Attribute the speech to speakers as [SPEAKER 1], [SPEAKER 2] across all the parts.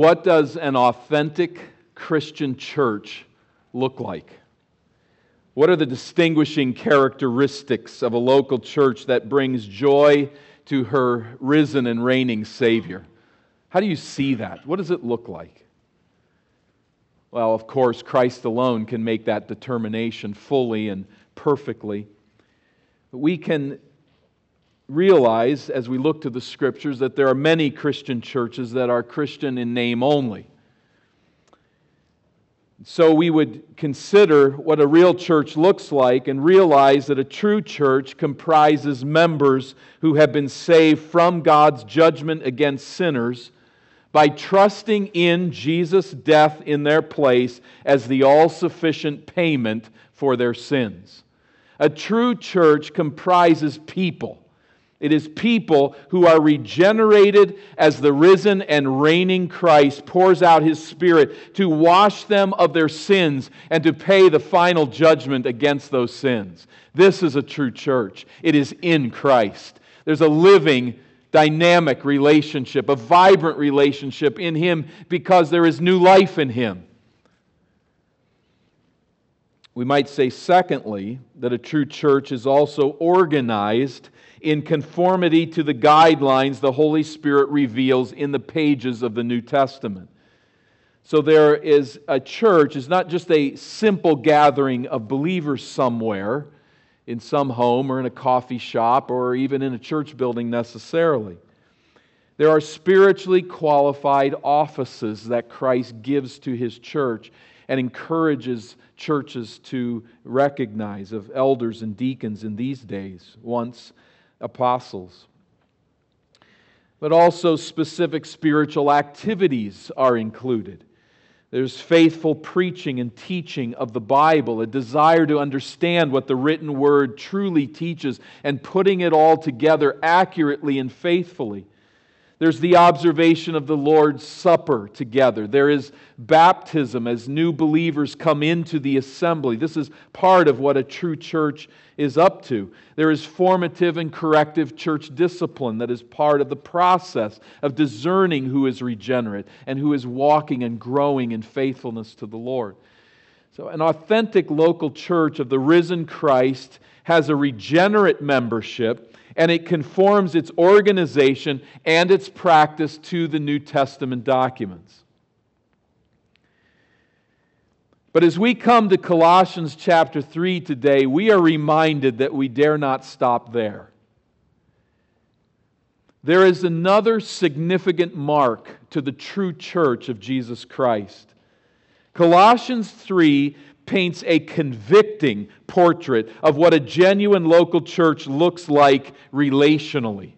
[SPEAKER 1] What does an authentic Christian church look like? What are the distinguishing characteristics of a local church that brings joy to her risen and reigning Savior? How do you see that? What does it look like? Well, of course, Christ alone can make that determination fully and perfectly. We can realize as we look to the scriptures that there are many Christian churches that are Christian in name only. So we would consider what a real church looks like and realize that a true church comprises members who have been saved from God's judgment against sinners by trusting in Jesus' death in their place as the all sufficient payment for their sins. A true church comprises people. It is people who are regenerated as the risen and reigning Christ pours out his Spirit to wash them of their sins and to pay the final judgment against those sins. This is a true church. It is in Christ. There's a living, dynamic relationship, a vibrant relationship in him because there is new life in him. We might say, secondly, that a true church is also organized in conformity to the guidelines the Holy Spirit reveals in the pages of the New Testament. So there is a church, it's not just a simple gathering of believers somewhere in some home or in a coffee shop or even in a church building necessarily. There are spiritually qualified offices that Christ gives to his church and encourages churches to recognize of elders and deacons in these days, once apostles. But also, specific spiritual activities are included. There's faithful preaching and teaching of the Bible, a desire to understand what the written word truly teaches, and putting it all together accurately and faithfully. There's the observation of the Lord's Supper together. There is baptism as new believers come into the assembly. This is part of what a true church is up to. There is formative and corrective church discipline that is part of the process of discerning who is regenerate and who is walking and growing in faithfulness to the Lord. So, an authentic local church of the risen Christ has a regenerate membership and it conforms its organization and its practice to the New Testament documents. But as we come to Colossians chapter 3 today, we are reminded that we dare not stop there. There is another significant mark to the true church of Jesus Christ. Colossians 3 paints a convicting portrait of what a genuine local church looks like relationally.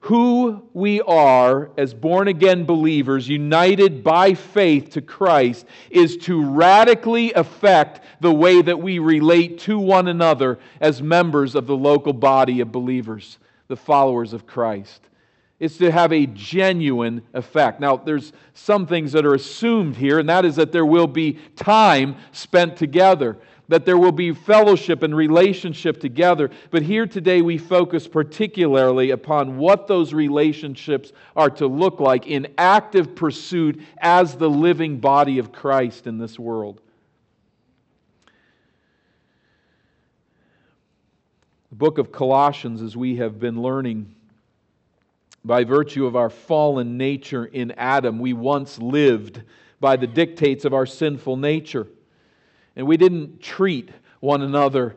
[SPEAKER 1] Who we are as born again believers, united by faith to Christ, is to radically affect the way that we relate to one another as members of the local body of believers, the followers of Christ. It's to have a genuine effect. Now, there's some things that are assumed here, and that is that there will be time spent together, that there will be fellowship and relationship together. But here today, we focus particularly upon what those relationships are to look like in active pursuit as the living body of Christ in this world. The book of Colossians, as we have been learning, by virtue of our fallen nature in Adam, we once lived by the dictates of our sinful nature. And we didn't treat one another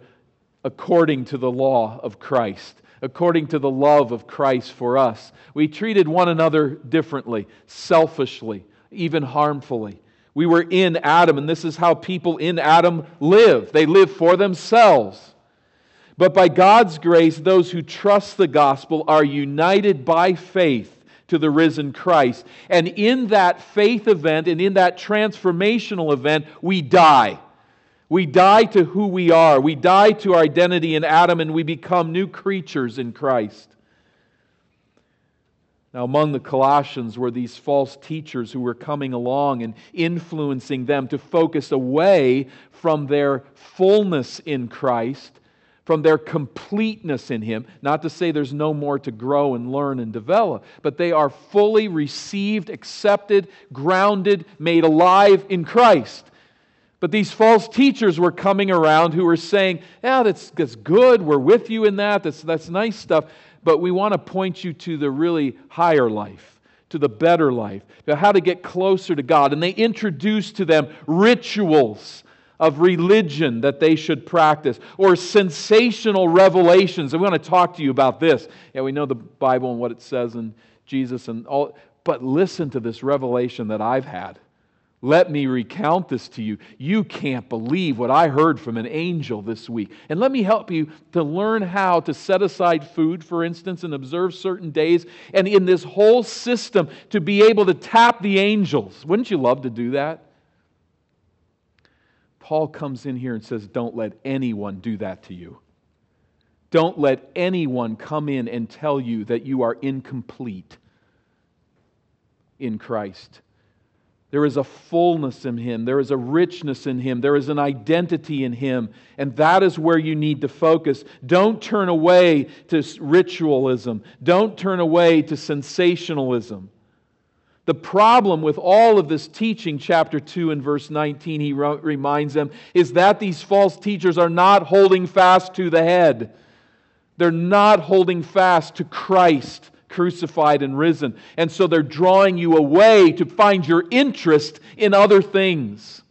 [SPEAKER 1] according to the law of Christ, according to the love of Christ for us. We treated one another differently, selfishly, even harmfully. We were in Adam, and this is how people in Adam live. They live for themselves. But by God's grace, those who trust the gospel are united by faith to the risen Christ. And in that faith event and in that transformational event, we die. We die to who we are. We die to our identity in Adam and we become new creatures in Christ. Now, among the Colossians were these false teachers who were coming along and influencing them to focus away from their fullness in Christ from their completeness in Him. Not to say there's no more to grow and learn and develop, but they are fully received, accepted, grounded, made alive in Christ. But these false teachers were coming around who were saying, Yeah, that's, that's good. We're with you in that. That's, that's nice stuff. But we want to point you to the really higher life, to the better life, to how to get closer to God. And they introduced to them rituals of religion that they should practice, or sensational revelations. And we want to talk to you about this. Yeah, we know the Bible and what it says and Jesus and all, but listen to this revelation that I've had. Let me recount this to you. You can't believe what I heard from an angel this week. And let me help you to learn how to set aside food, for instance, and observe certain days. And in this whole system, to be able to tap the angels. Wouldn't you love to do that? Paul comes in here and says, Don't let anyone do that to you. Don't let anyone come in and tell you that you are incomplete in Christ. There is a fullness in Him. There is a richness in Him. There is an identity in Him. And that is where you need to focus. Don't turn away to ritualism. Don't turn away to sensationalism. The problem with all of this teaching, chapter 2 and verse 19, he reminds them, is that these false teachers are not holding fast to the head. They're not holding fast to Christ crucified and risen. And so they're drawing you away to find your interest in other things,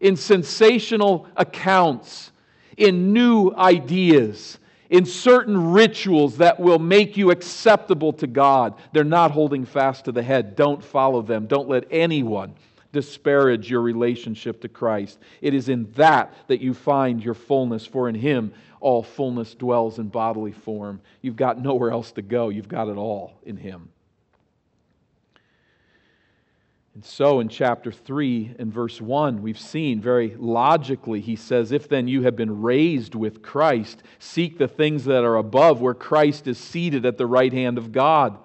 [SPEAKER 1] in sensational accounts, in new ideas in certain rituals that will make you acceptable to God. They're not holding fast to the head. Don't follow them. Don't let anyone disparage your relationship to Christ. It is in that that you find your fullness, for in Him all fullness dwells in bodily form. You've got nowhere else to go, you've got it all in Him. And so in chapter 3 and verse 1, we've seen very logically, he says, If then you have been raised with Christ, seek the things that are above, where Christ is seated at the right hand of God.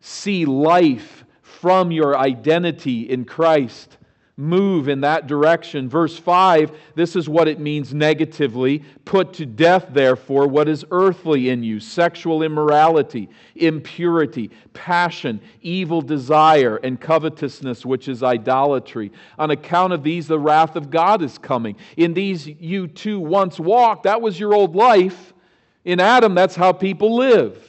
[SPEAKER 1] See life from your identity in Christ move in that direction. Verse 5, this is what it means negatively. Put to death, therefore, what is earthly in you sexual immorality, impurity, passion, evil desire, and covetousness, which is idolatry. On account of these, the wrath of God is coming. In these you too once walked. That was your old life. In Adam, that's how people live.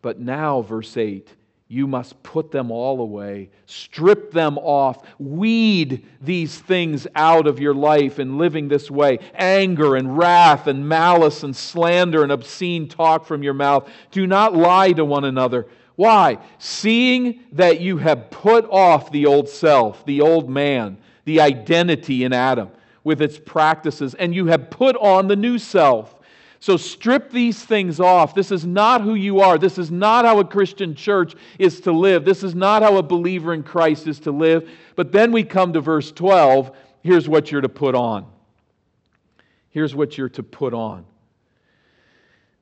[SPEAKER 1] But now, verse 8, you must put them all away, strip them off, weed these things out of your life in living this way anger and wrath and malice and slander and obscene talk from your mouth. Do not lie to one another. Why? Seeing that you have put off the old self, the old man, the identity in Adam with its practices, and you have put on the new self so strip these things off. This is not who you are. This is not how a Christian church is to live. This is not how a believer in Christ is to live. But then we come to verse 12. Here's what you're to put on. Here's what you're to put on.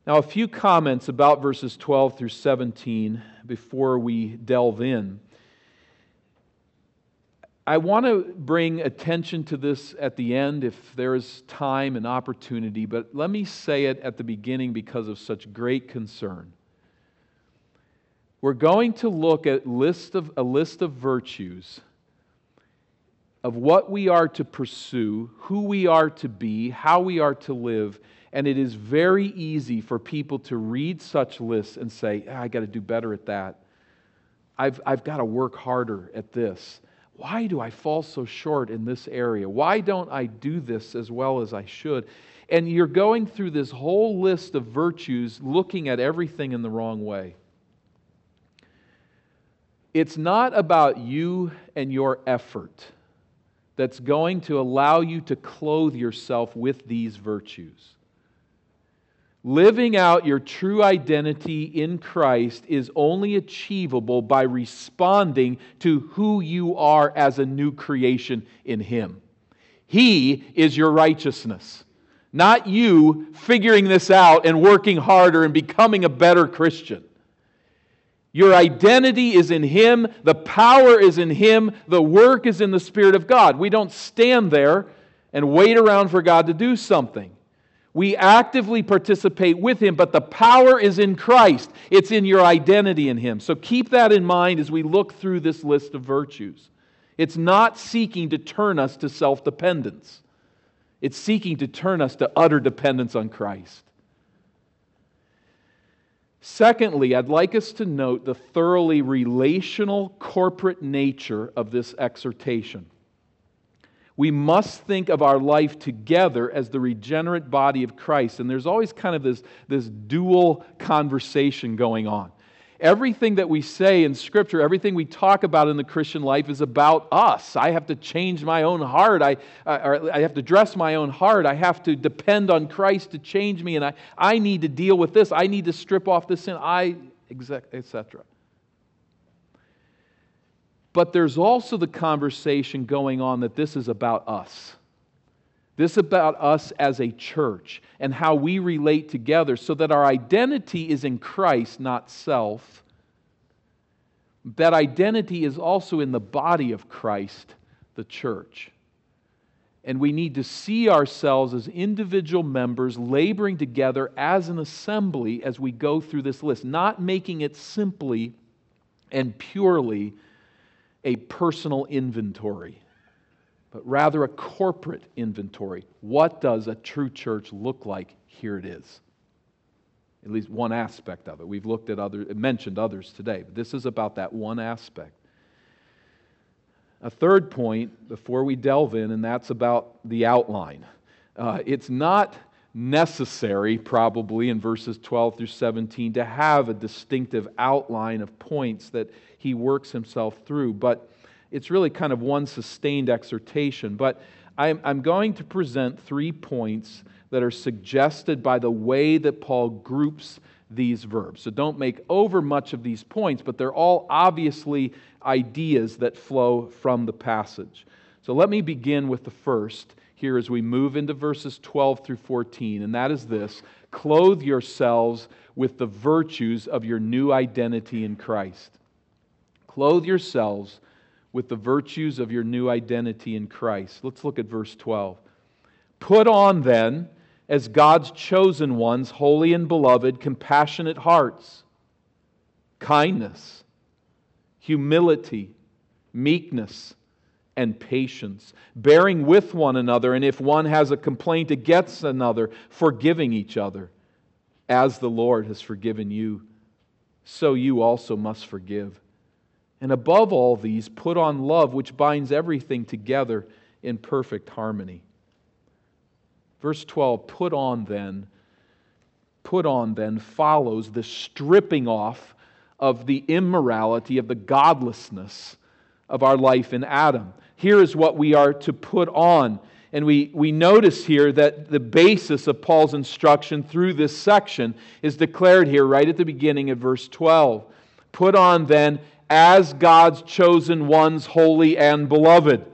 [SPEAKER 1] Now, a few comments about verses 12 through 17 before we delve in. I want to bring attention to this at the end if there is time and opportunity, but let me say it at the beginning because of such great concern. We're going to look at list of, a list of virtues of what we are to pursue, who we are to be, how we are to live. And it is very easy for people to read such lists and say, ah, I got to do better at that. I've, I've got to work harder at this why do I fall so short in this area? Why don't I do this as well as I should? And you're going through this whole list of virtues looking at everything in the wrong way. It's not about you and your effort that's going to allow you to clothe yourself with these virtues. Living out your true identity in Christ is only achievable by responding to who you are as a new creation in Him. He is your righteousness, not you figuring this out and working harder and becoming a better Christian. Your identity is in Him, the power is in Him, the work is in the Spirit of God. We don't stand there and wait around for God to do something. We actively participate with Him, but the power is in Christ. It's in your identity in Him. So keep that in mind as we look through this list of virtues. It's not seeking to turn us to self dependence, it's seeking to turn us to utter dependence on Christ. Secondly, I'd like us to note the thoroughly relational corporate nature of this exhortation. We must think of our life together as the regenerate body of Christ. And there's always kind of this, this dual conversation going on. Everything that we say in Scripture, everything we talk about in the Christian life is about us. I have to change my own heart. I, I have to dress my own heart. I have to depend on Christ to change me. And I, I need to deal with this. I need to strip off this sin. I, etc. But there's also the conversation going on that this is about us. This is about us as a church and how we relate together so that our identity is in Christ, not self. That identity is also in the body of Christ, the church. And we need to see ourselves as individual members laboring together as an assembly as we go through this list, not making it simply and purely a personal inventory, but rather a corporate inventory. What does a true church look like? Here it is. At least one aspect of it. We've looked at other, mentioned others today, but this is about that one aspect. A third point before we delve in, and that's about the outline. Uh, it's not necessary, probably in verses 12 through 17, to have a distinctive outline of points that he works himself through. But it's really kind of one sustained exhortation. But I'm, I'm going to present three points that are suggested by the way that Paul groups these verbs. So don't make over much of these points, but they're all obviously ideas that flow from the passage. So let me begin with the first here as we move into verses 12 through 14, and that is this clothe yourselves with the virtues of your new identity in Christ. Clothe yourselves with the virtues of your new identity in Christ. Let's look at verse 12. Put on then, as God's chosen ones, holy and beloved, compassionate hearts, kindness, humility, meekness and patience, bearing with one another, and if one has a complaint against another, forgiving each other. As the Lord has forgiven you, so you also must forgive. And above all these, put on love, which binds everything together in perfect harmony. Verse 12 Put on then, put on then follows the stripping off of the immorality, of the godlessness of our life in Adam here is what we are to put on. And we, we notice here that the basis of Paul's instruction through this section is declared here right at the beginning of verse 12. Put on then as God's chosen ones, holy and beloved.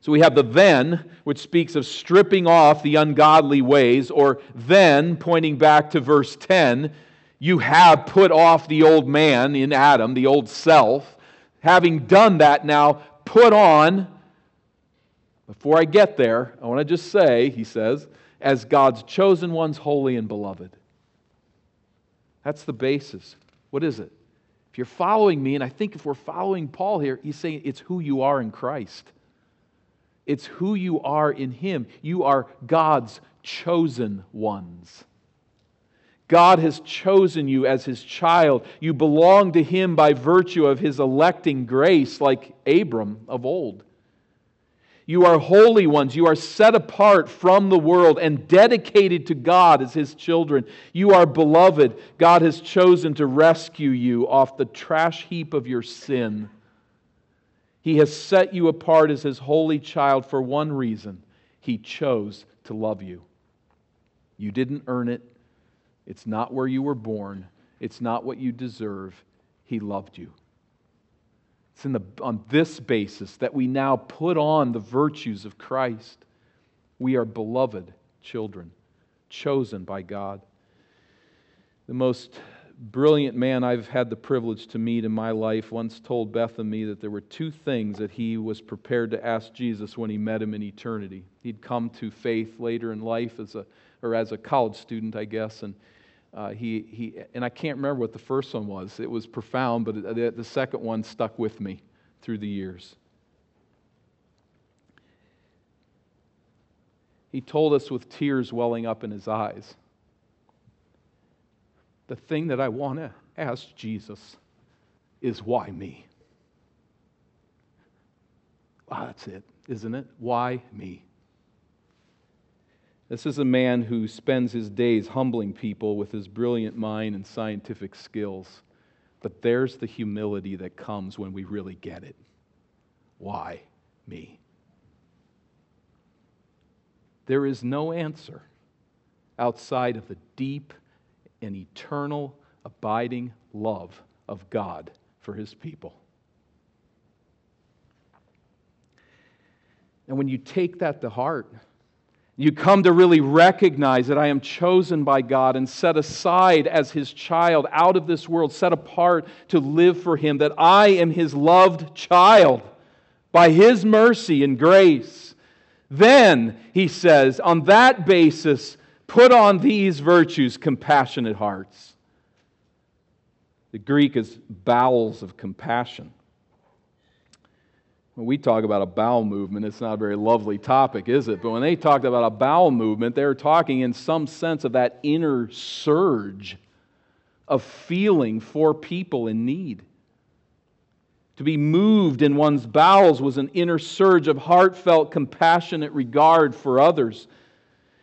[SPEAKER 1] So we have the then, which speaks of stripping off the ungodly ways, or then, pointing back to verse 10, you have put off the old man in Adam, the old self. Having done that, now put on. Before I get there, I want to just say, he says, as God's chosen ones, holy and beloved. That's the basis. What is it? If you're following me, and I think if we're following Paul here, he's saying it's who you are in Christ. It's who you are in Him. You are God's chosen ones. God has chosen you as his child. You belong to him by virtue of his electing grace, like Abram of old. You are holy ones. You are set apart from the world and dedicated to God as his children. You are beloved. God has chosen to rescue you off the trash heap of your sin. He has set you apart as his holy child for one reason he chose to love you. You didn't earn it. It's not where you were born, it's not what you deserve. He loved you. It's the, on this basis that we now put on the virtues of Christ. We are beloved children, chosen by God. The most brilliant man I've had the privilege to meet in my life once told Beth and me that there were two things that he was prepared to ask Jesus when he met him in eternity. He'd come to faith later in life as a, or as a college student, I guess, and uh, he, he, and I can't remember what the first one was. It was profound, but the, the second one stuck with me through the years. He told us with tears welling up in his eyes the thing that I want to ask Jesus is why me? Wow, that's it, isn't it? Why me? This is a man who spends his days humbling people with his brilliant mind and scientific skills. But there's the humility that comes when we really get it. Why me? There is no answer outside of the deep and eternal, abiding love of God for his people. And when you take that to heart, you come to really recognize that I am chosen by God and set aside as His child out of this world, set apart to live for Him, that I am His loved child by His mercy and grace. Then, He says, on that basis, Put on these virtues compassionate hearts. The Greek is bowels of compassion. When we talk about a bowel movement, it's not a very lovely topic, is it? But when they talked about a bowel movement, they were talking in some sense of that inner surge of feeling for people in need. To be moved in one's bowels was an inner surge of heartfelt, compassionate regard for others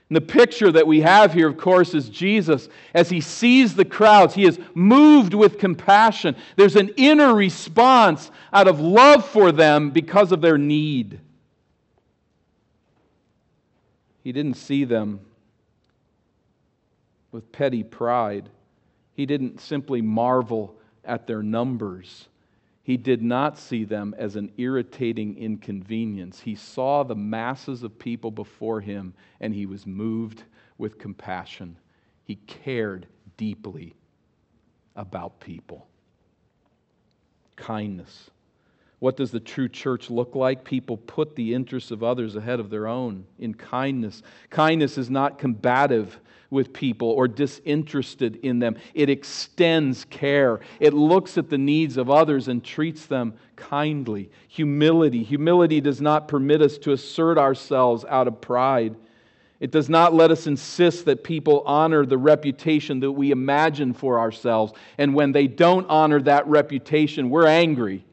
[SPEAKER 1] and the picture that we have here, of course, is Jesus. As he sees the crowds, he is moved with compassion. There's an inner response out of love for them because of their need. He didn't see them with petty pride, he didn't simply marvel at their numbers. He did not see them as an irritating inconvenience. He saw the masses of people before him and he was moved with compassion. He cared deeply about people. Kindness. What does the true church look like? People put the interests of others ahead of their own in kindness. Kindness is not combative, with people or disinterested in them. It extends care. It looks at the needs of others and treats them kindly. Humility. Humility does not permit us to assert ourselves out of pride. It does not let us insist that people honor the reputation that we imagine for ourselves. And when they don't honor that reputation, we're angry.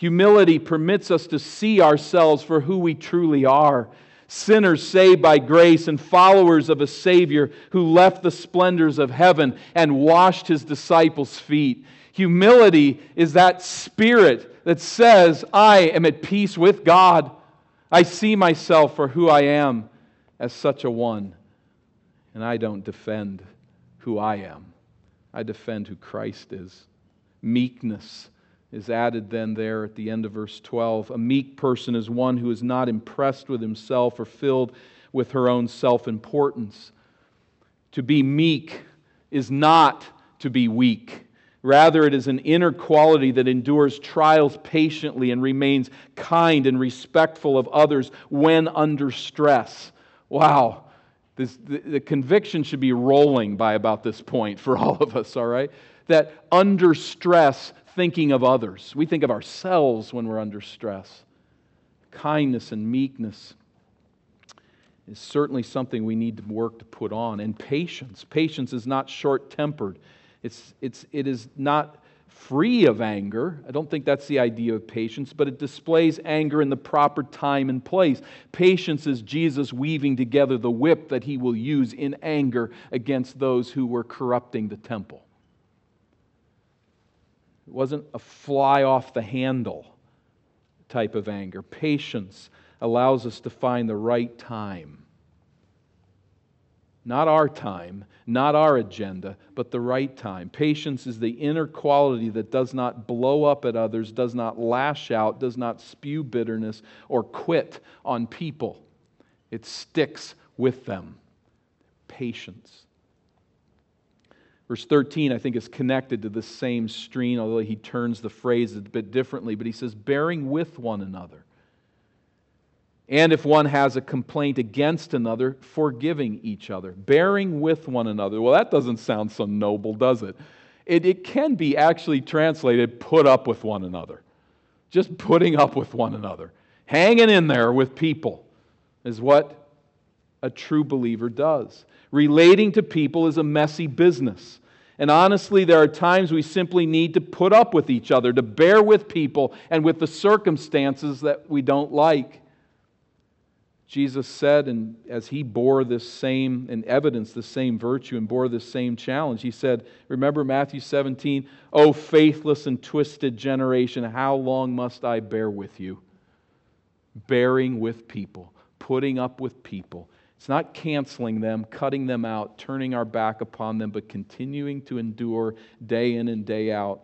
[SPEAKER 1] Humility permits us to see ourselves for who we truly are sinners saved by grace and followers of a Savior who left the splendors of heaven and washed his disciples' feet. Humility is that spirit that says, I am at peace with God. I see myself for who I am as such a one. And I don't defend who I am, I defend who Christ is. Meekness is added then there at the end of verse 12. A meek person is one who is not impressed with himself or filled with her own self importance. To be meek is not to be weak. Rather, it is an inner quality that endures trials patiently and remains kind and respectful of others when under stress. Wow. This, the, the conviction should be rolling by about this point for all of us, all right? That under stress, thinking of others. We think of ourselves when we're under stress. Kindness and meekness is certainly something we need to work to put on. And patience. Patience is not short tempered, it's, it's, it is not free of anger. I don't think that's the idea of patience, but it displays anger in the proper time and place. Patience is Jesus weaving together the whip that he will use in anger against those who were corrupting the temple. It wasn't a fly off the handle type of anger. Patience allows us to find the right time. Not our time, not our agenda, but the right time. Patience is the inner quality that does not blow up at others, does not lash out, does not spew bitterness or quit on people. It sticks with them. Patience. Verse 13, I think, is connected to the same stream, although he turns the phrase a bit differently. But he says, bearing with one another. And if one has a complaint against another, forgiving each other, bearing with one another. Well, that doesn't sound so noble, does it? It, it can be actually translated put up with one another. Just putting up with one another. Hanging in there with people is what a true believer does. Relating to people is a messy business. And honestly, there are times we simply need to put up with each other, to bear with people and with the circumstances that we don't like. Jesus said, and as he bore this same and evidenced the same virtue and bore this same challenge, he said, Remember Matthew 17, O faithless and twisted generation, how long must I bear with you? Bearing with people, putting up with people it's not canceling them, cutting them out, turning our back upon them, but continuing to endure day in and day out.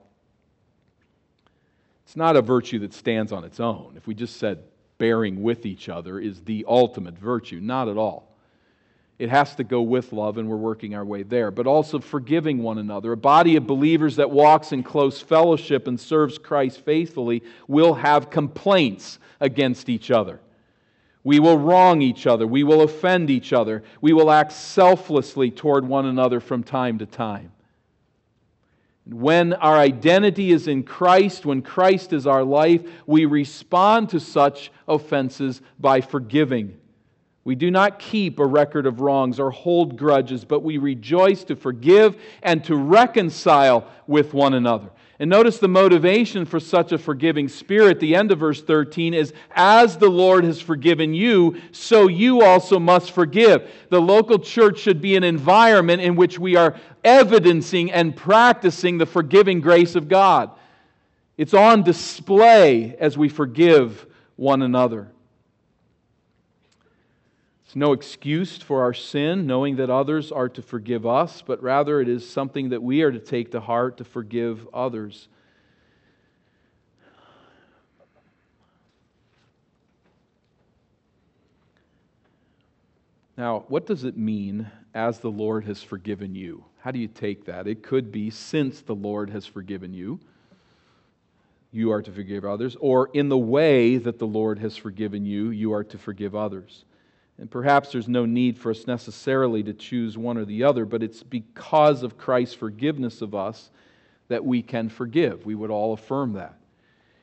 [SPEAKER 1] It's not a virtue that stands on its own. If we just said bearing with each other is the ultimate virtue, not at all. It has to go with love, and we're working our way there. But also forgiving one another. A body of believers that walks in close fellowship and serves Christ faithfully will have complaints against each other. We will wrong each other. We will offend each other. We will act selflessly toward one another from time to time. When our identity is in Christ, when Christ is our life, we respond to such offenses by forgiving. We do not keep a record of wrongs or hold grudges, but we rejoice to forgive and to reconcile with one another. And notice the motivation for such a forgiving spirit. The end of verse 13 is As the Lord has forgiven you, so you also must forgive. The local church should be an environment in which we are evidencing and practicing the forgiving grace of God. It's on display as we forgive one another. No excuse for our sin, knowing that others are to forgive us, but rather it is something that we are to take to heart to forgive others. Now, what does it mean as the Lord has forgiven you? How do you take that? It could be since the Lord has forgiven you, you are to forgive others, or in the way that the Lord has forgiven you, you are to forgive others. And perhaps there's no need for us necessarily to choose one or the other, but it's because of Christ's forgiveness of us that we can forgive. We would all affirm that.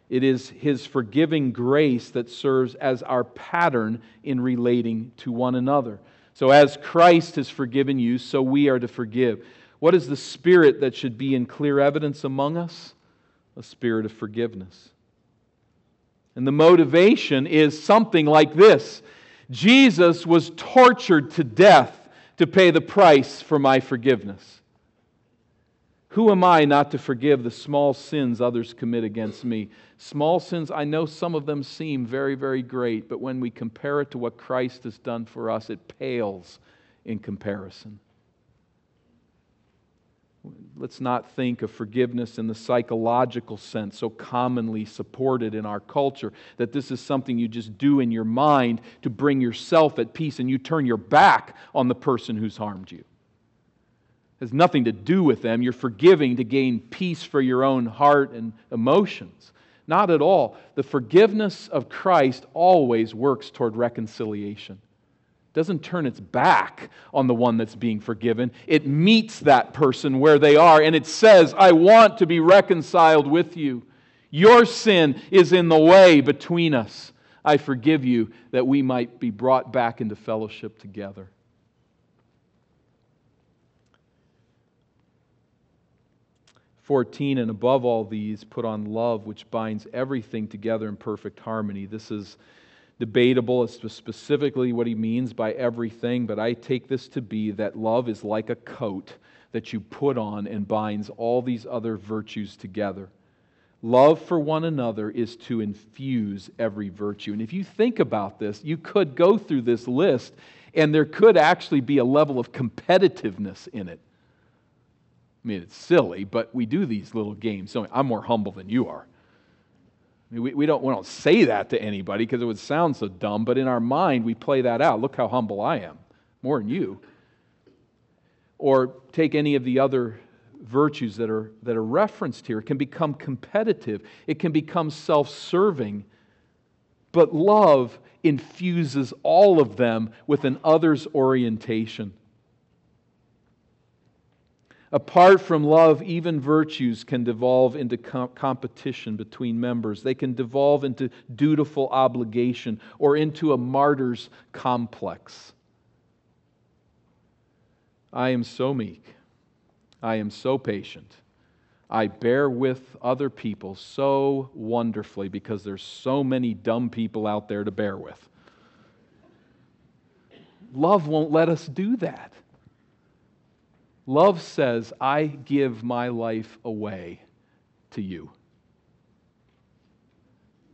[SPEAKER 1] It is His forgiving grace that serves as our pattern in relating to one another. So, as Christ has forgiven you, so we are to forgive. What is the spirit that should be in clear evidence among us? A spirit of forgiveness. And the motivation is something like this Jesus was tortured to death to pay the price for my forgiveness. Who am I not to forgive the small sins others commit against me? Small sins, I know some of them seem very, very great, but when we compare it to what Christ has done for us, it pales in comparison. Let's not think of forgiveness in the psychological sense, so commonly supported in our culture, that this is something you just do in your mind to bring yourself at peace and you turn your back on the person who's harmed you. It has nothing to do with them. You're forgiving to gain peace for your own heart and emotions. Not at all. The forgiveness of Christ always works toward reconciliation doesn't turn its back on the one that's being forgiven. It meets that person where they are and it says, I want to be reconciled with you. Your sin is in the way between us. I forgive you that we might be brought back into fellowship together. Fourteen, and above all these, put on love, which binds everything together in perfect harmony. This is debatable as to specifically what he means by everything, but I take this to be that love is like a coat that you put on and binds all these other virtues together. Love for one another is to infuse every virtue. And if you think about this, you could go through this list and there could actually be a level of competitiveness in it. I mean, it's silly, but we do these little games. So I'm more humble than you are we, we, don't, we don't say that to anybody because it would sound so dumb, but in our mind, we play that out. Look how humble I am, more than you. Or take any of the other virtues that are, that are referenced here. It can become competitive, it can become self serving. But love infuses all of them with an others orientation. Apart from love, even virtues can devolve into competition between members. They can devolve into dutiful obligation or into a martyr's complex. I am so meek. I am so patient. I bear with other people so wonderfully because there's so many dumb people out there to bear with. Love won't let us do that. Love says, I give my life away to you.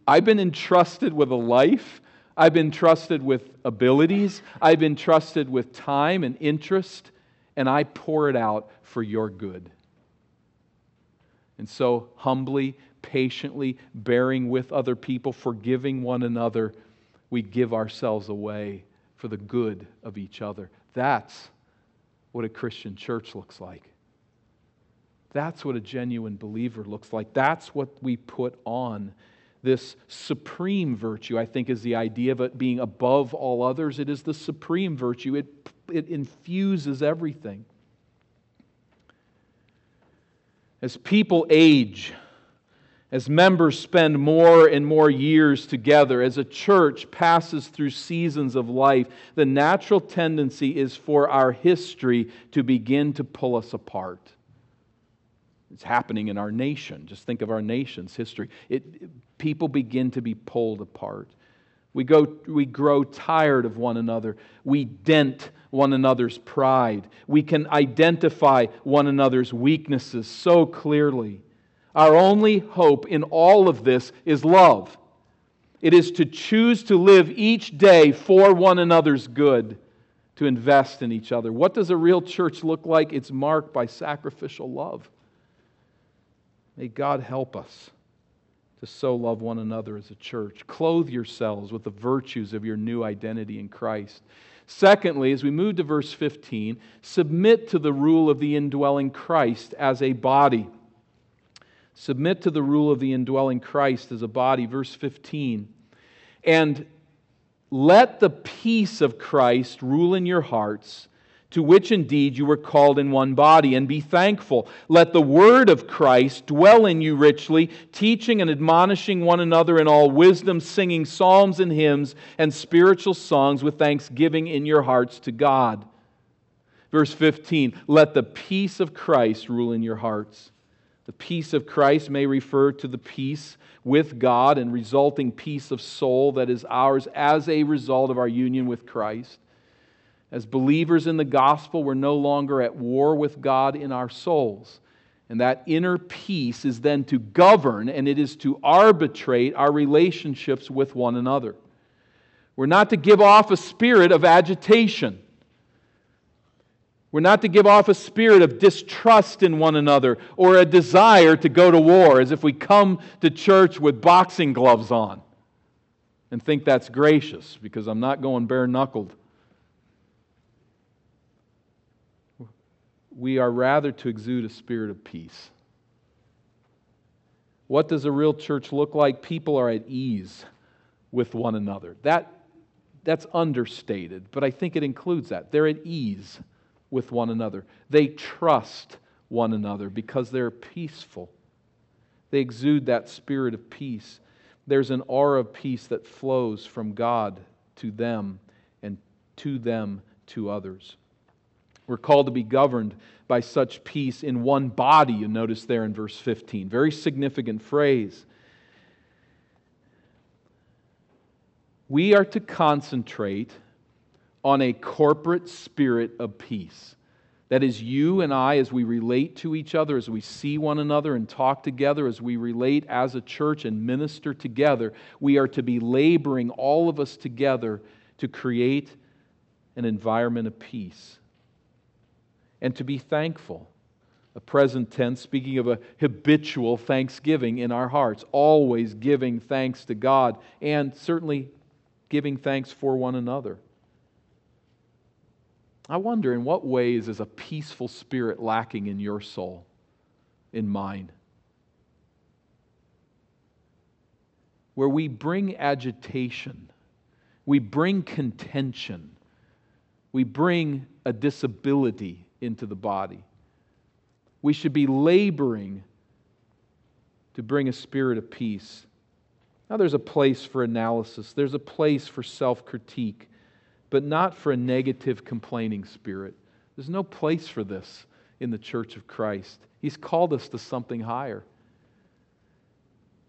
[SPEAKER 1] I've been entrusted with a life. I've been trusted with abilities. I've been trusted with time and interest, and I pour it out for your good. And so, humbly, patiently, bearing with other people, forgiving one another, we give ourselves away for the good of each other. That's what a Christian church looks like. That's what a genuine believer looks like. That's what we put on. This supreme virtue, I think, is the idea of it being above all others. It is the supreme virtue, it, it infuses everything. As people age, as members spend more and more years together, as a church passes through seasons of life, the natural tendency is for our history to begin to pull us apart. It's happening in our nation. Just think of our nation's history. It, people begin to be pulled apart. We, go, we grow tired of one another. We dent one another's pride. We can identify one another's weaknesses so clearly. Our only hope in all of this is love. It is to choose to live each day for one another's good, to invest in each other. What does a real church look like? It's marked by sacrificial love. May God help us to so love one another as a church. Clothe yourselves with the virtues of your new identity in Christ. Secondly, as we move to verse 15, submit to the rule of the indwelling Christ as a body. Submit to the rule of the indwelling Christ as a body. Verse 15. And let the peace of Christ rule in your hearts, to which indeed you were called in one body, and be thankful. Let the word of Christ dwell in you richly, teaching and admonishing one another in all wisdom, singing psalms and hymns and spiritual songs with thanksgiving in your hearts to God. Verse 15 Let the peace of Christ rule in your hearts the peace of Christ may refer to the peace with God and resulting peace of soul that is ours as a result of our union with Christ. As believers in the gospel, we're no longer at war with God in our souls. And that inner peace is then to govern and it is to arbitrate our relationships with one another. We're not to give off a spirit of agitation. We're not to give off a spirit of distrust in one another or a desire to go to war as if we come to church with boxing gloves on and think that's gracious because I'm not going bare knuckled. We are rather to exude a spirit of peace. What does a real church look like? People are at ease with one another. That, that's understated, but I think it includes that. They're at ease with one another. They trust one another because they're peaceful. They exude that spirit of peace. There's an aura of peace that flows from God to them and to them to others. We're called to be governed by such peace in one body, you notice there in verse 15. Very significant phrase. We are to concentrate on a corporate spirit of peace. That is, you and I, as we relate to each other, as we see one another and talk together, as we relate as a church and minister together, we are to be laboring, all of us together, to create an environment of peace and to be thankful. A present tense, speaking of a habitual thanksgiving in our hearts, always giving thanks to God and certainly giving thanks for one another. I wonder in what ways is a peaceful spirit lacking in your soul? in mine? Where we bring agitation, we bring contention, we bring a disability into the body. We should be laboring to bring a spirit of peace. Now, there's a place for analysis, there's a place for self critique, but not for a negative complaining spirit. There's no place for this in the church of Christ. He's called us to something higher.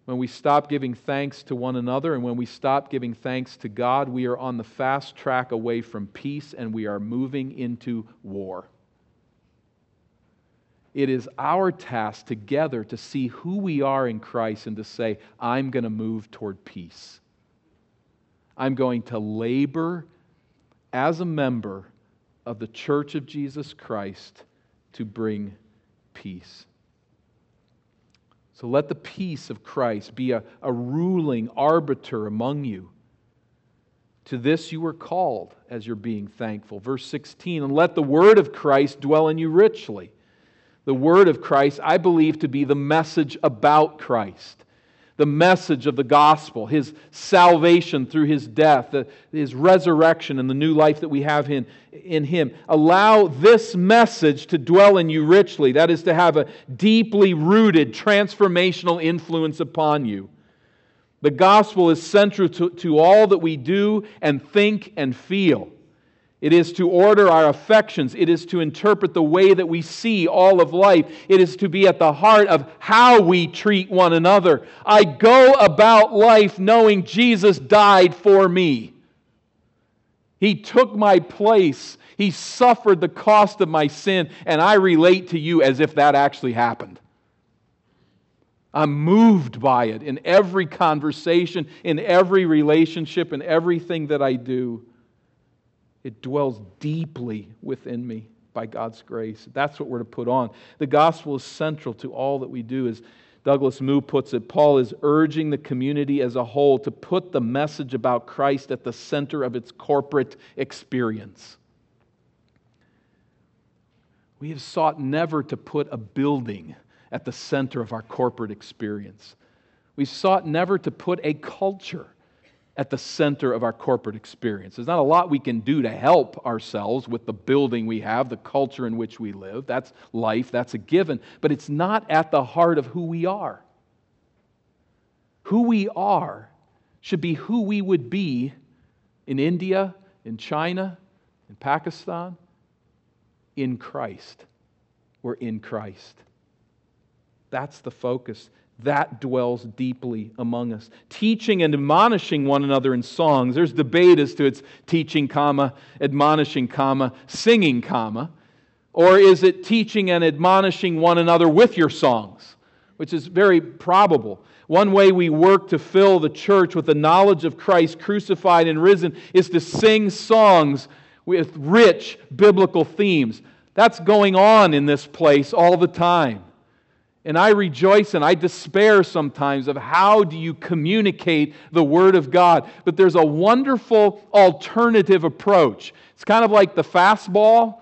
[SPEAKER 1] When we stop giving thanks to one another and when we stop giving thanks to God, we are on the fast track away from peace and we are moving into war. It is our task together to see who we are in Christ and to say, I'm going to move toward peace. I'm going to labor as a member of the church of Jesus Christ to bring peace. So let the peace of Christ be a, a ruling arbiter among you. To this you were called as you're being thankful. Verse 16, and let the word of Christ dwell in you richly the word of Christ, I believe to be the message about Christ, the message of the gospel, his salvation through his death, his resurrection, and the new life that we have in, in him. Allow this message to dwell in you richly, that is, to have a deeply rooted transformational influence upon you. The gospel is central to, to all that we do and think and feel. It is to order our affections. It is to interpret the way that we see all of life. It is to be at the heart of how we treat one another. I go about life knowing Jesus died for me. He took my place. He suffered the cost of my sin, and I relate to you as if that actually happened. I'm moved by it in every conversation, in every relationship, in everything that I do. It dwells deeply within me by God's grace. That's what we're to put on. The gospel is central to all that we do. As Douglas Moo puts it, Paul is urging the community as a whole to put the message about Christ at the center of its corporate experience. We have sought never to put a building at the center of our corporate experience. We sought never to put a culture at the center of our corporate experience. There's not a lot we can do to help ourselves with the building we have, the culture in which we live. That's life, that's a given. But it's not at the heart of who we are. Who we are should be who we would be in India, in China, in Pakistan, in Christ. We're in Christ. That's the focus that dwells deeply among us. Teaching and admonishing one another in songs. There's debate as to its teaching, comma, admonishing, comma, singing, comma. Or is it teaching and admonishing one another with your songs? Which is very probable. One way we work to fill the church with the knowledge of Christ crucified and risen is to sing songs with rich biblical themes. That's going on in this place all the time. And I rejoice and I despair sometimes of how do you communicate the Word of God. But there's a wonderful alternative approach. It's kind of like the fastball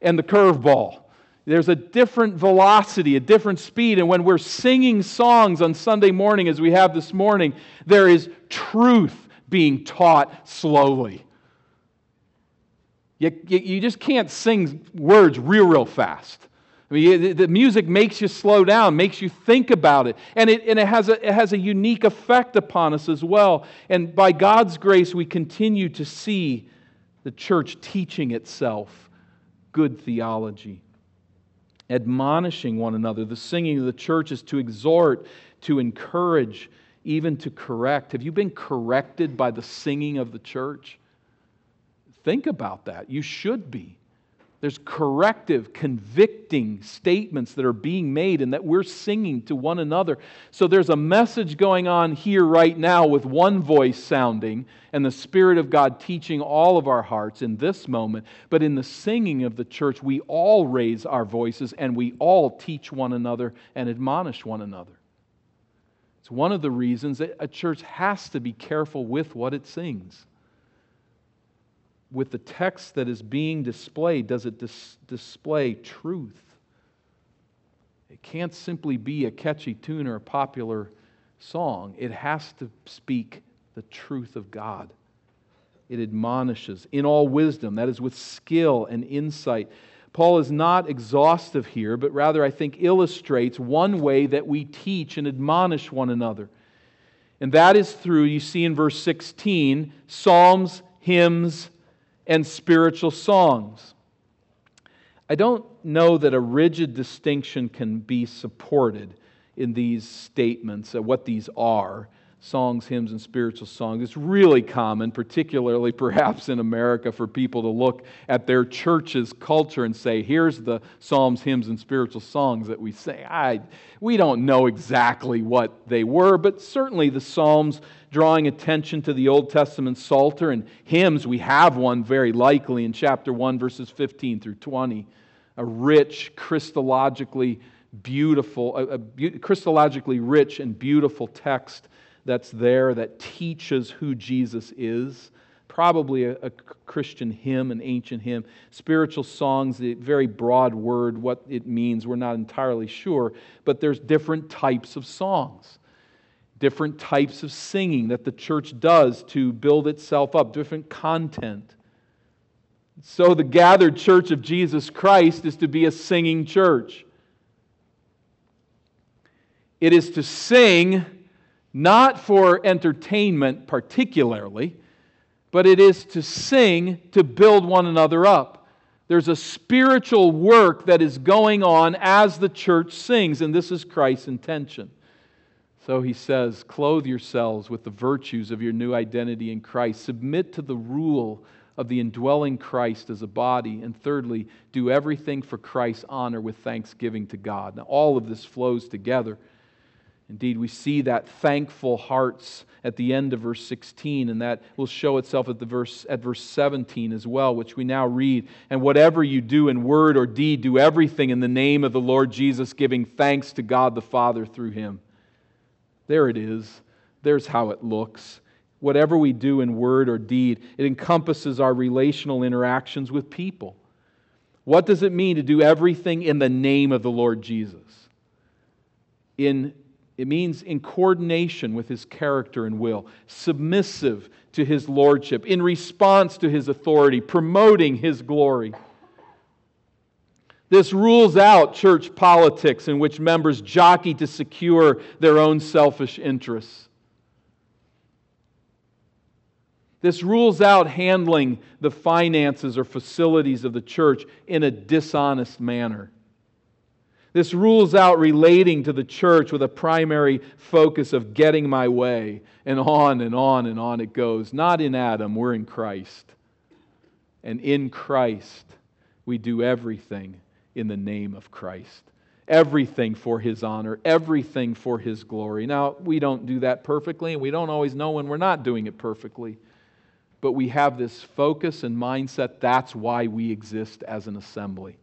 [SPEAKER 1] and the curveball. There's a different velocity, a different speed. And when we're singing songs on Sunday morning, as we have this morning, there is truth being taught slowly. You, you, just can't sing words real, real fast. I mean, the music makes you slow down, makes you think about it, and it, and it, has a, it has a unique effect upon us as well. And by God's grace, we continue to see the church teaching itself good theology, admonishing one another. The singing of the church is to exhort, to encourage, even to correct. Have you been corrected by the singing of the church? Think about that. You should be. There's corrective, convicting statements that are being made and that we're singing to one another. So there's a message going on here right now with one voice sounding and the Spirit of God teaching all of our hearts in this moment. But in the singing of the church, we all raise our voices and we all teach one another and admonish one another. It's one of the reasons that a church has to be careful with what it sings with the text that is being displayed, does it dis- display truth? It can't simply be a catchy tune or a popular song, it has to speak the truth of God. It admonishes in all wisdom, that is, with skill and insight. Paul is not exhaustive here, but rather, I think, illustrates one way that we teach and admonish one another. And that is through, you see in verse 16, psalms, hymns, and spiritual songs. I don't know that a rigid distinction can be supported in these statements what these are songs, hymns, and spiritual songs. It's really common, particularly perhaps in America, for people to look at their church's culture and say, here's the psalms, hymns, and spiritual songs that we sing. I, we don't know exactly what they were, but certainly the psalms drawing attention to the Old Testament Psalter and hymns, we have one very likely in chapter 1, verses 15 through 20. A rich, Christologically beautiful, a, a, Christologically rich and beautiful text that's there that teaches who Jesus is. Probably a, a, Christian hymn, an ancient hymn. Spiritual songs, the very broad word, what it means, we're not entirely sure. But there's different types of songs, different types of singing that the church does to build itself up, different content. So the gathered church of Jesus Christ is to be a singing church. It is to sing not for entertainment particularly, but it is to sing to build one another up. There's a spiritual work that is going on as the church sings, and this is Christ's intention. So he says, Clothe yourselves with the virtues of your new identity in Christ. Submit to the rule of the indwelling Christ as a body. And thirdly, do everything for Christ's honor with thanksgiving to God. Now, all of this flows together. Indeed, we see that thankful hearts at the end of verse 16, and that will show itself at, the verse, at verse 17 as well, which we now read. And whatever you do in word or deed, do everything in the name of the Lord Jesus, giving thanks to God the Father through him. There it is. There's how it looks. Whatever we do in word or deed, it encompasses our relational interactions with people. What does it mean to do everything in the name of the Lord Jesus? In it means in coordination with his character and will, submissive to his lordship, in response to his authority, promoting his glory. This rules out church politics in which members jockey to secure their own selfish interests. This rules out handling the finances or facilities of the church in a dishonest manner. This rules out relating to the church with a primary focus of getting my way, and on and on and on it goes. Not in Adam, we're in Christ. And in Christ, we do everything in the name of Christ. Everything for His honor, everything for His glory. Now, we don't do that perfectly, and we don't always know when we're not doing it perfectly. But we have this focus and mindset. That's why we exist as an assembly.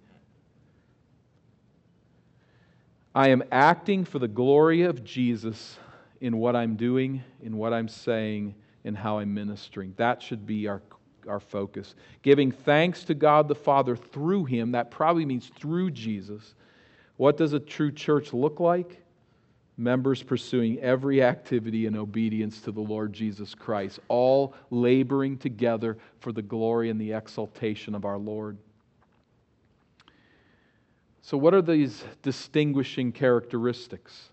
[SPEAKER 1] I am acting for the glory of Jesus in what I'm doing, in what I'm saying, in how I'm ministering. That should be our, our focus. Giving thanks to God the Father through Him, that probably means through Jesus. What does a true church look like? Members pursuing every activity in obedience to the Lord Jesus Christ, all laboring together for the glory and the exaltation of our Lord. So, what are these distinguishing characteristics?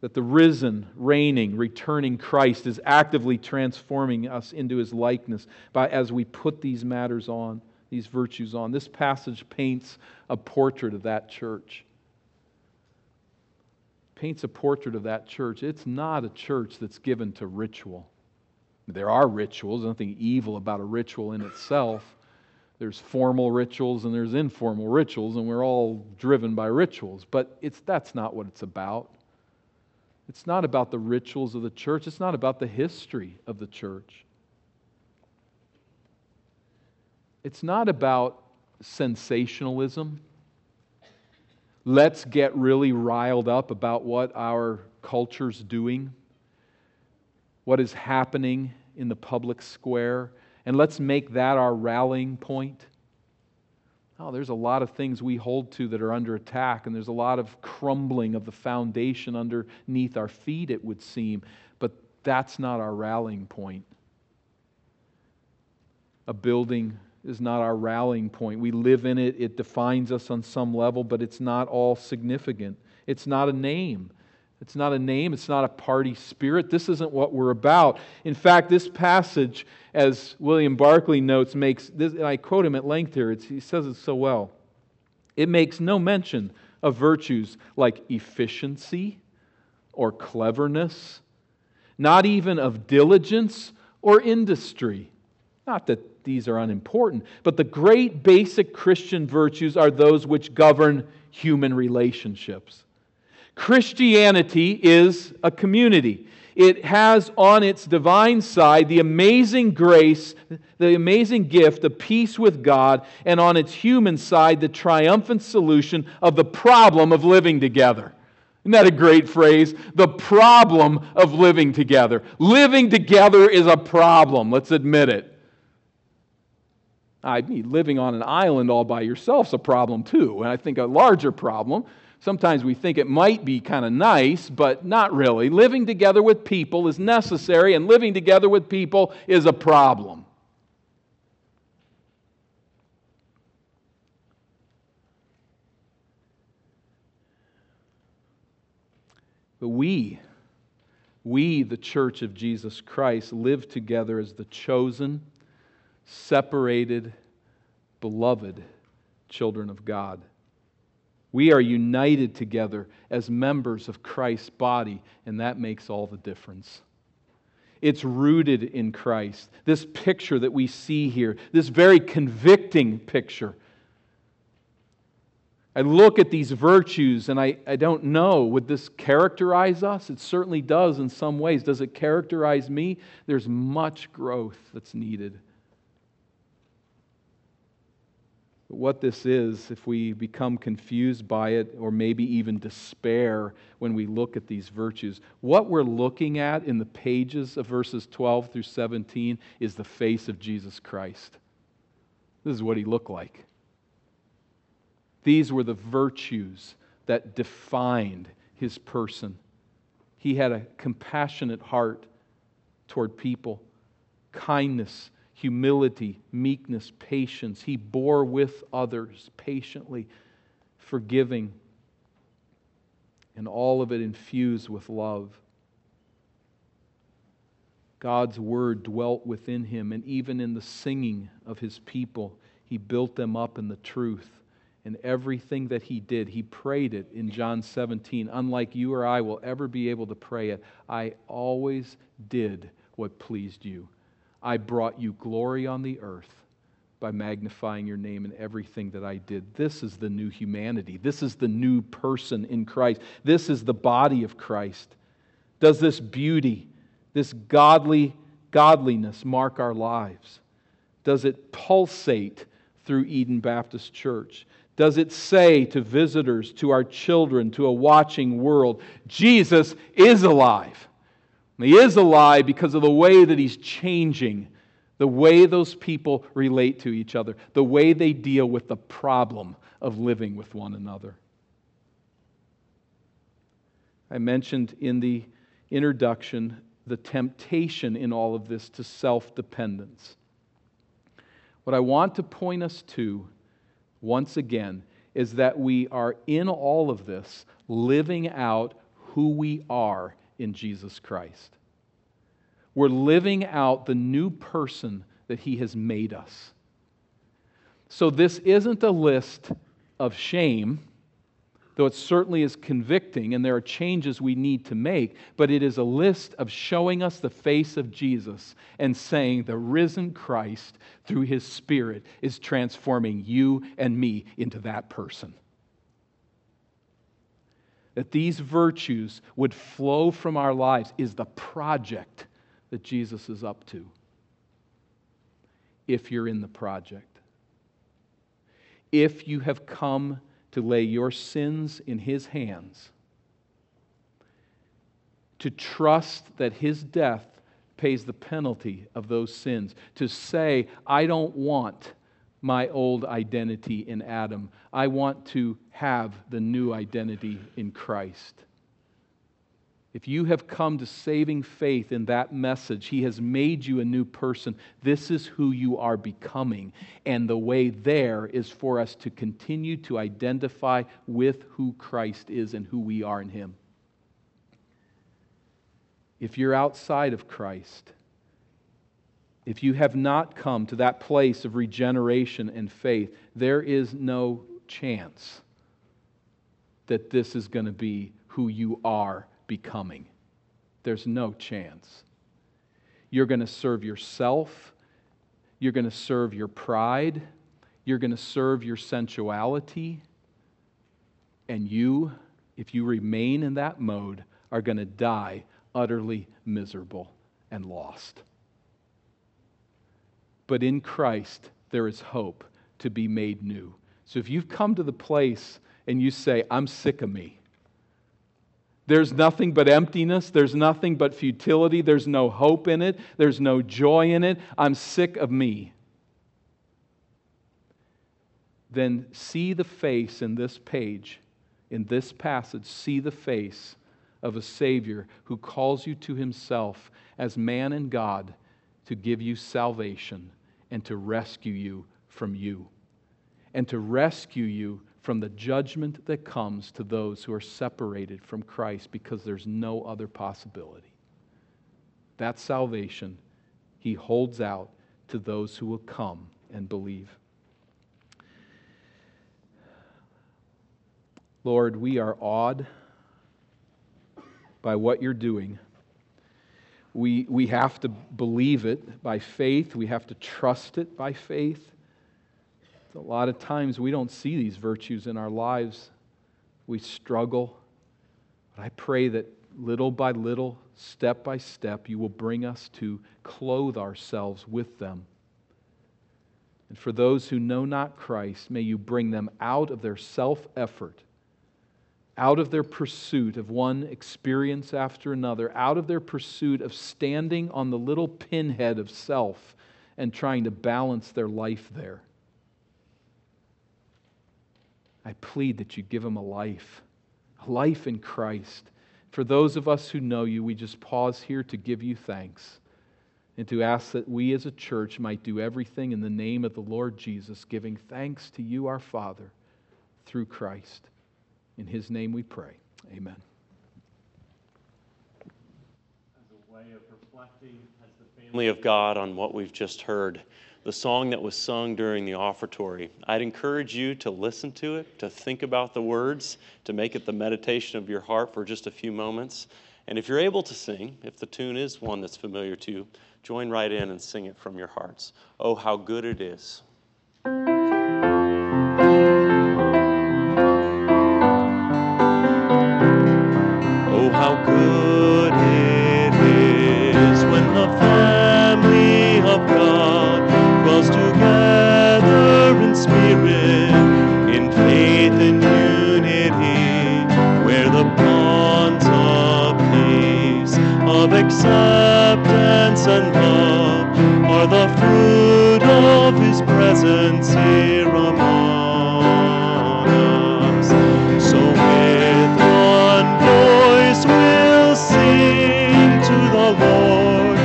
[SPEAKER 1] That the risen, reigning, returning Christ is actively transforming us into his likeness by, as we put these matters on, these virtues on. This passage paints a portrait of that church. Paints a portrait of that church. It's not a church that's given to ritual. There are rituals, nothing evil about a ritual in itself there's formal rituals and there's informal rituals, and we're all driven by rituals. But it's, that's not what it's about. It's not about the rituals of the church, it's not about the history of the church. It's not about sensationalism. Let's get really riled up about what our culture's doing, what is happening in the public square and let's make that our rallying point. Oh, there's a lot of things we hold to that are under attack, and there's a lot of crumbling of the foundation underneath our feet, it would seem. But that's not our rallying point. A building is not our rallying point. We live in it, it defines us on some level, but it's not all significant. It's not a name. It's not a name, it's not a party spirit. This isn't what we're about. In fact, this passage, as William Barclay notes, makes this, and I quote him at length here, he says it so well. It makes no mention of virtues like efficiency or cleverness, not even of diligence or industry. Not that these are unimportant, but the great basic Christian virtues are those which govern human relationships. Christianity is a community. It has on its divine side the amazing grace, the amazing gift of peace with God, and on its human side, the triumphant solution of the problem of living together. Isn't that a great phrase? The problem of living together. Living together is a problem, let's admit it. I mean, living on an island all by yourself is a problem too, and I think a larger problem Sometimes we think it might be kind of nice, but not really. Living together with people is necessary, and living together with people is a problem. But we, we, the church of Jesus Christ, live together as the chosen, separated, beloved children of God. We are united together as members of Christ's body, and that makes all the difference. It's rooted in Christ. This picture that we see here, this very convicting picture. I look at these virtues and I, I don't know, would this characterize us? It certainly does in some ways. Does it characterize me? There's much growth that's needed. But what this is, if we become confused by it or maybe even despair when we look at these virtues, what we're looking at in the pages of verses 12 through 17 is the face of Jesus Christ. This is what he looked like. These were the virtues that defined his person. He had a compassionate heart toward people, kindness humility, meekness, patience. He bore with others patiently, forgiving, and all of it infused with love. God's word dwelt within him, and even in the singing of his people, he built them up in the truth. And everything that he did, he prayed it in John 17. Unlike you or I will ever be able to pray it, I always did what pleased you. I brought you glory on the earth by magnifying your name in everything that I did. This is the new humanity. This is the new person in Christ. This is the body of Christ. Does this beauty, this godly godliness mark our lives? Does it pulsate through Eden Baptist Church? Does it say to visitors, to our children, to a watching world, Jesus is alive? He is alive because of the way that he's changing the way those people relate to each other, the way they deal with the problem of living with one another. I mentioned in the introduction the temptation in all of this to self dependence. What I want to point us to, once again, is that we are in all of this living out who we are in Jesus Christ. We're living out the new person that He has made us. So, this isn't a list of shame, though it certainly is convicting and there are changes we need to make, but it is a list of showing us the face of Jesus and saying the risen Christ, through His Spirit, is transforming you and me into that person that these virtues would flow from our lives is the project that Jesus is up to if you're in the project. If you have come to lay your sins in His hands, to trust that His death pays the penalty of those sins, to say, I don't want my old identity in Adam. I want to have the new identity in Christ. If you have come to saving faith in that message, He has made you a new person. This is who you are becoming. And the way there is for us to continue to identify with who Christ is and who we are in Him. If you're outside of Christ, if you have not come to that place of regeneration and faith, there is no chance that this is going to be who you are becoming. There's no chance. You're going to serve yourself, you're going to serve your pride, you're going to serve your sensuality, and you, if you remain in that mode, are going to die utterly miserable and lost. But in Christ, there is hope to be made new. So if you've come to the place and you say, I'm sick of me, there's nothing but emptiness. There's nothing but futility. There's no hope in it. There's no joy in it. I'm sick of me. Then see the face in this page, in this passage, see the face of a Savior who calls you to Himself as man and God to give you salvation and to rescue you from you, and to rescue you from the judgment that comes to those who are separated from Christ because there's no other possibility. That salvation he holds out to those who will come and believe. Lord, we are awed by what you're doing. We, we have to believe it by faith, we have to trust it by faith. A lot of times we don't see these virtues in our lives. We struggle. But I pray that little by little, step by step, you will bring us to clothe ourselves with them. And for those who know not Christ, may you bring them out of their self effort, out of their pursuit of one experience after another, out of their pursuit of standing on the little pinhead of self and trying to balance their life there. I plead that you give them a life, a life in Christ. For those of us who know you, we just pause here to give you thanks and to ask that we as a church might do everything in the name of the Lord Jesus, giving thanks to you, our Father, through Christ. In his name we pray. Amen.
[SPEAKER 2] As a way of reflecting as the family of God on what we've just heard, the song that was sung during the offertory. I'd encourage you to listen to it, to think about the words, to make it the meditation of your heart for just a few moments. And if you're able to sing, if the tune is one that's familiar to you, join right in and sing it from your hearts. Oh, how good it is. Presence here. So with one voice we'll sing to the Lord,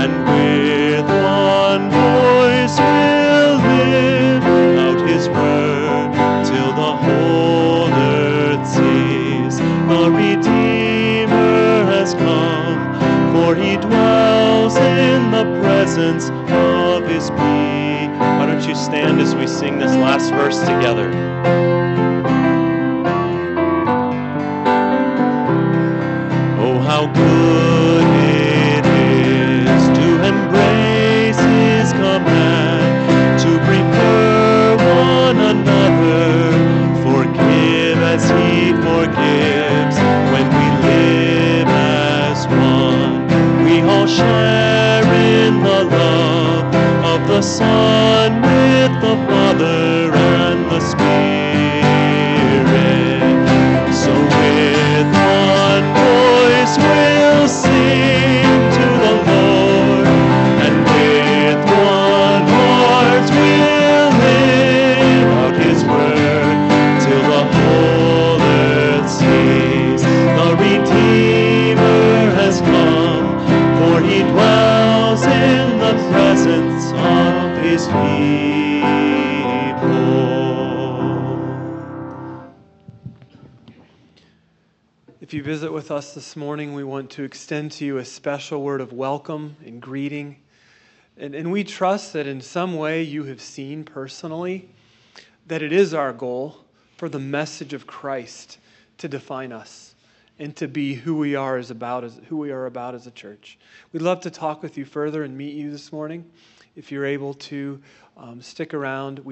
[SPEAKER 2] and with one voice we'll live out His word till the whole earth sees the Redeemer has come, for He dwells in the presence stand as we sing this last verse together?
[SPEAKER 3] This morning, we want to extend to you a special word of welcome and greeting. And, and we trust that in some way you have seen personally that it is our goal for the message of Christ to define us and to be who we are as about as who we are about as a church. We'd love to talk with you further and meet you this morning. If you're able to um, stick around, we